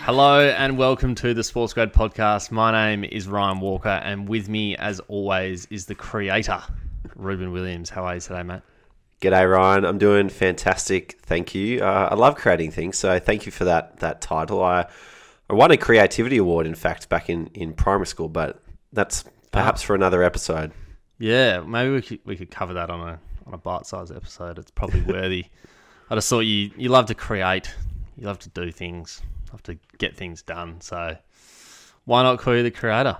Hello and welcome to the Sports Grad podcast. My name is Ryan Walker, and with me, as always, is the creator, Reuben Williams. How are you today, mate? G'day, Ryan. I'm doing fantastic. Thank you. Uh, I love creating things, so thank you for that that title. I I won a creativity award, in fact, back in, in primary school, but that's perhaps for another episode. Yeah, maybe we could we could cover that on a on a bite sized episode. It's probably worthy. I just thought you you love to create, you love to do things, love to get things done. So why not call you the creator?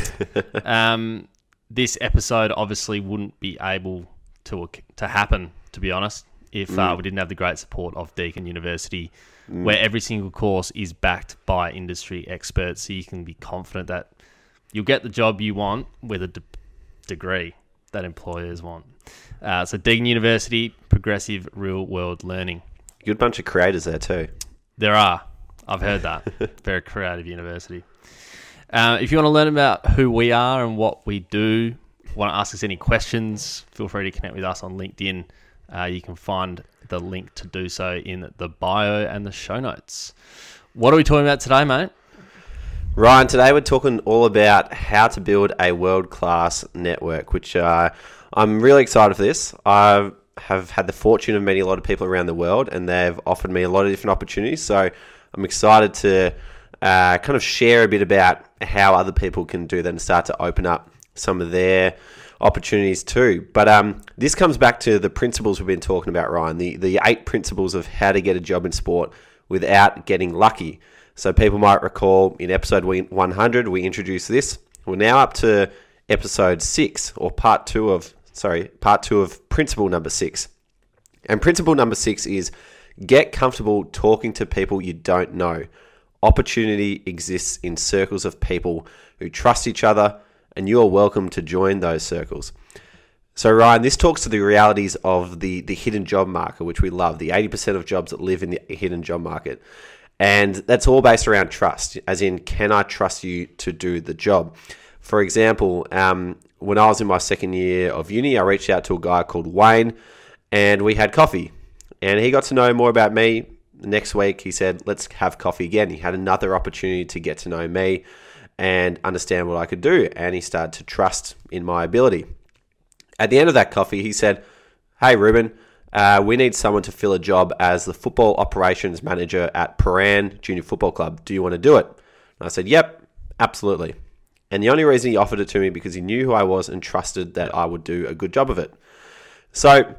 um, this episode obviously wouldn't be able to to happen, to be honest, if uh, we didn't have the great support of Deakin University, where every single course is backed by industry experts, so you can be confident that you'll get the job you want with a de- degree that employers want. Uh, so Deakin University, progressive real world learning. Good bunch of creators there too. There are. I've heard that. Very creative university. Uh, if you want to learn about who we are and what we do, want to ask us any questions, feel free to connect with us on LinkedIn. Uh, you can find the link to do so in the bio and the show notes. What are we talking about today, mate? Ryan, today we're talking all about how to build a world class network, which uh, I'm really excited for this. I have had the fortune of meeting a lot of people around the world, and they've offered me a lot of different opportunities. So I'm excited to uh, kind of share a bit about how other people can do that and start to open up some of their opportunities too. But um, this comes back to the principles we've been talking about, Ryan. The the eight principles of how to get a job in sport without getting lucky. So people might recall in episode 100 we introduced this. We're now up to episode six or part two of sorry part two of principle number six. And principle number six is get comfortable talking to people you don't know. Opportunity exists in circles of people who trust each other, and you are welcome to join those circles. So, Ryan, this talks to the realities of the, the hidden job market, which we love, the 80% of jobs that live in the hidden job market. And that's all based around trust, as in, can I trust you to do the job? For example, um, when I was in my second year of uni, I reached out to a guy called Wayne and we had coffee. And he got to know more about me. Next week, he said, let's have coffee again. He had another opportunity to get to know me and understand what I could do. And he started to trust in my ability. At the end of that coffee, he said, Hey, Reuben, uh, we need someone to fill a job as the football operations manager at Paran Junior Football Club. Do you want to do it? And I said, Yep, absolutely. And the only reason he offered it to me because he knew who I was and trusted that I would do a good job of it. So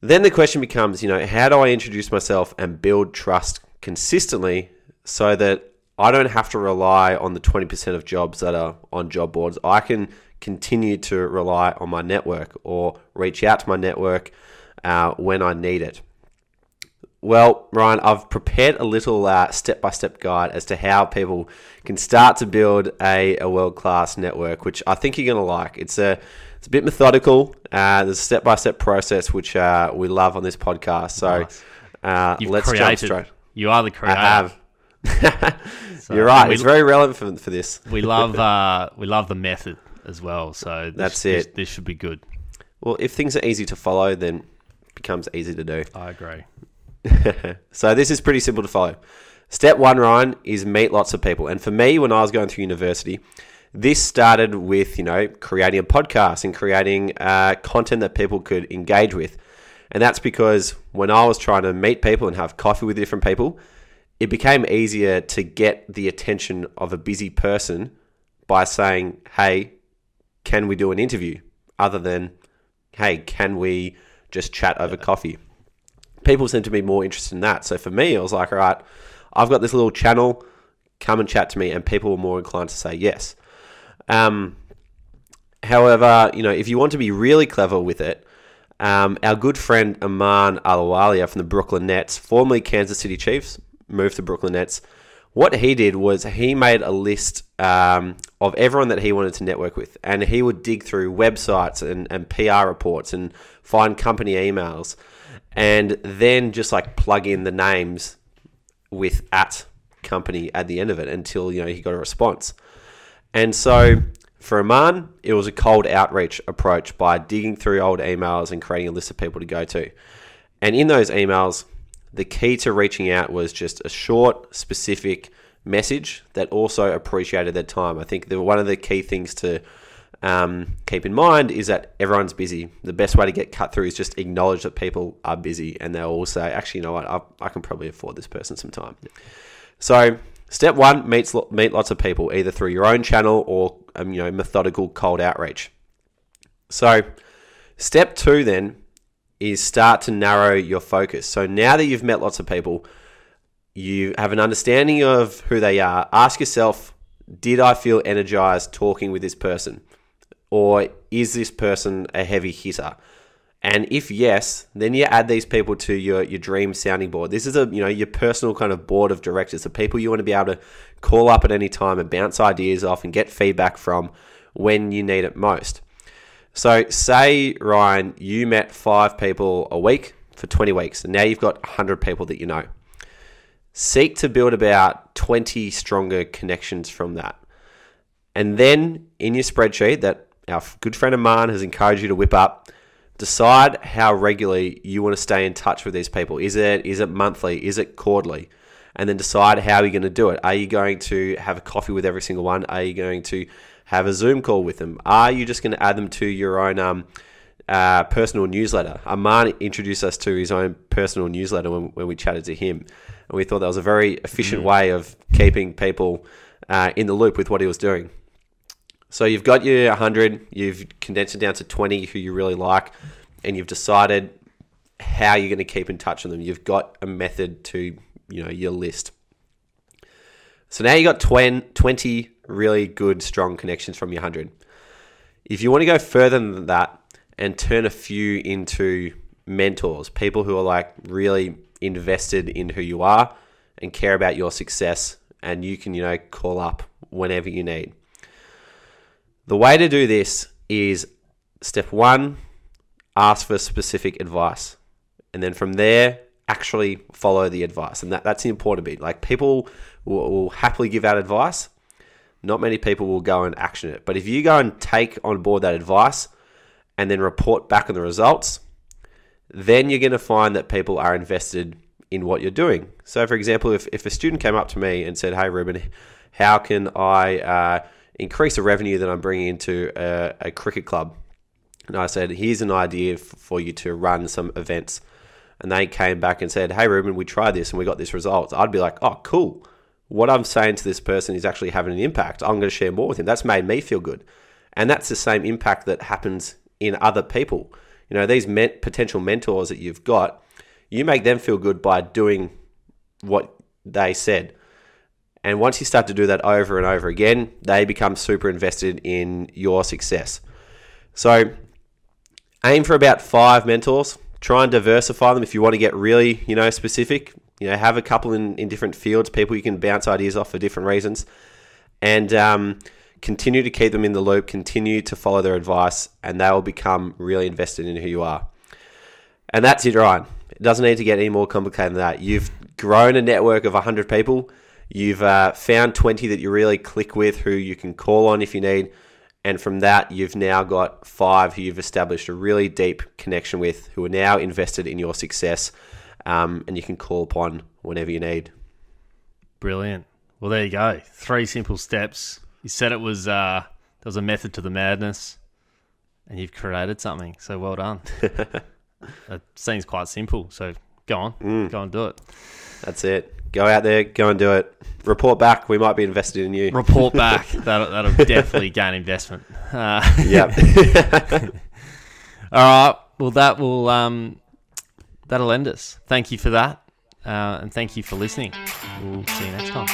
then the question becomes, you know, how do I introduce myself and build trust consistently so that I don't have to rely on the 20% of jobs that are on job boards. I can continue to rely on my network or reach out to my network uh, when I need it. Well, Ryan, I've prepared a little step by step guide as to how people can start to build a, a world class network, which I think you're going to like. It's a it's a bit methodical. Uh, there's a step by step process which uh, we love on this podcast. So Nice. uh, let's jump created. straight. You are the creator. I have. So You're right. we- It's very relevant for, for this. We love uh, we love the method as well. So this, That's it. This, should be good. Well, if things are easy to follow, then becomes easy to do. I agree. so this is pretty simple to follow. Step one, Ryan, is meet lots of people. And for me, when I was going through university, this started with you know creating a podcast and creating uh, content that people could engage with. And that's because when I was trying to meet people and have coffee with different people, it became easier to get the attention of a busy person by saying, "Hey, can we do an interview?" Other than, "Hey, can we just chat over coffee?" People seem to be more interested in that. So for me, I was like, "All right, I've got this little channel. Come and chat to me," and people were more inclined to say yes. Um, however, you know, if you want to be really clever with it, um, our good friend Armaan Ahluwalia from the Brooklyn Nets, formerly Kansas City Chiefs, moved to Brooklyn Nets. What he did was he made a list um, of everyone that he wanted to network with, and he would dig through websites and, and PR reports and find company emails, and then just like plug in the names with at company at the end of it until you know he got a response. And so For Armaan, it was a cold outreach approach by digging through old emails and creating a list of people to go to. And in those emails, the key to reaching out was just a short, specific message that also appreciated their time. I think the, one of the key things to um, keep in mind is that everyone's busy. The best way to get cut through is just acknowledge that people are busy and they'll all say, actually, you know what, I, I can probably afford this person some time. So, step one, meets, meet lots of people, either through your own channel or, um, you know, methodical cold outreach. So, step two then is start to narrow your focus. So, now that you've met lots of people, you have an understanding of who they are. Ask yourself, did I feel energized talking with this person? Or is this person a heavy hitter? And if yes, then you add these people to your, your dream sounding board. This is a you know your personal kind of board of directors, the people you want to be able to call up at any time and bounce ideas off and get feedback from when you need it most. So say Ryan, you met five people a week for 20 weeks, and now you've got 100 people that you know. Seek to build about 20 stronger connections from that. And then in your spreadsheet that our good friend Armaan has encouraged you to whip up, decide how regularly you want to stay in touch with these people. Is it is it monthly? Is it quarterly? And then decide how you're going to do it. Are you going to have a coffee with every single one? Are you going to have a Zoom call with them? Are you just going to add them to your own um, uh, personal newsletter? Armaan introduced us to his own personal newsletter when, when we chatted to him. And we thought that was a very efficient mm. way of keeping people uh, in the loop with what he was doing. So you've got your 100, you've condensed it down to 20 who you really like, and you've decided how you're going to keep in touch with them. You've got a method to, you know, your list. So now you've got 20 really good, strong connections from your 100. If you want to go further than that and turn a few into mentors, people who are like really invested in who you are and care about your success, and you can, you know, call up whenever you need. The way to do this is step one, ask for specific advice. And then from there, actually follow the advice. And that, that's the important bit. Like people will, will happily give out advice. Not many people will go and action it. But if you go and take on board that advice and then report back on the results, then you're going to find that people are invested in what you're doing. So, for example, if, if a student came up to me and said, Hey, Reuben, how can I uh, increase the revenue that I'm bringing into a, a cricket club. And I said, here's an idea f- for you to run some events. And they came back and said, hey, Reuben, we tried this and we got this result. I'd be like, oh, cool. What I'm saying to this person is actually having an impact. I'm going to share more with him. That's made me feel good. And that's the same impact that happens in other people. You know, these potential mentors that you've got, you make them feel good by doing what they said. And once you start to do that over and over again, they become super invested in your success. So aim for about five mentors. Try and diversify them if you want to get really, you know, specific. You know, have a couple in, in different fields, people you can bounce ideas off for different reasons. And um, continue to keep them in the loop, continue to follow their advice, and they will become really invested in who you are. And that's it, Ryan. It doesn't need to get any more complicated than that. You've grown a network of 100 people You've uh, found 20 that you really click with, who you can call on if you need. And from that, you've now got five who you've established a really deep connection with, who are now invested in your success, um, and you can call upon whenever you need. Brilliant. Well, there you go. Three simple steps. You said it was uh, there was a method to the madness, and you've created something. So well done. it seems quite simple. So go on, mm. go and do it. That's it. Go out there, go and do it. Report back. We might be invested in you. Report back. that'll, that'll definitely gain investment. Uh, yep. all right. Well, that will um, that'll end us. Thank you for that, uh, and thank you for listening. We'll see you next time.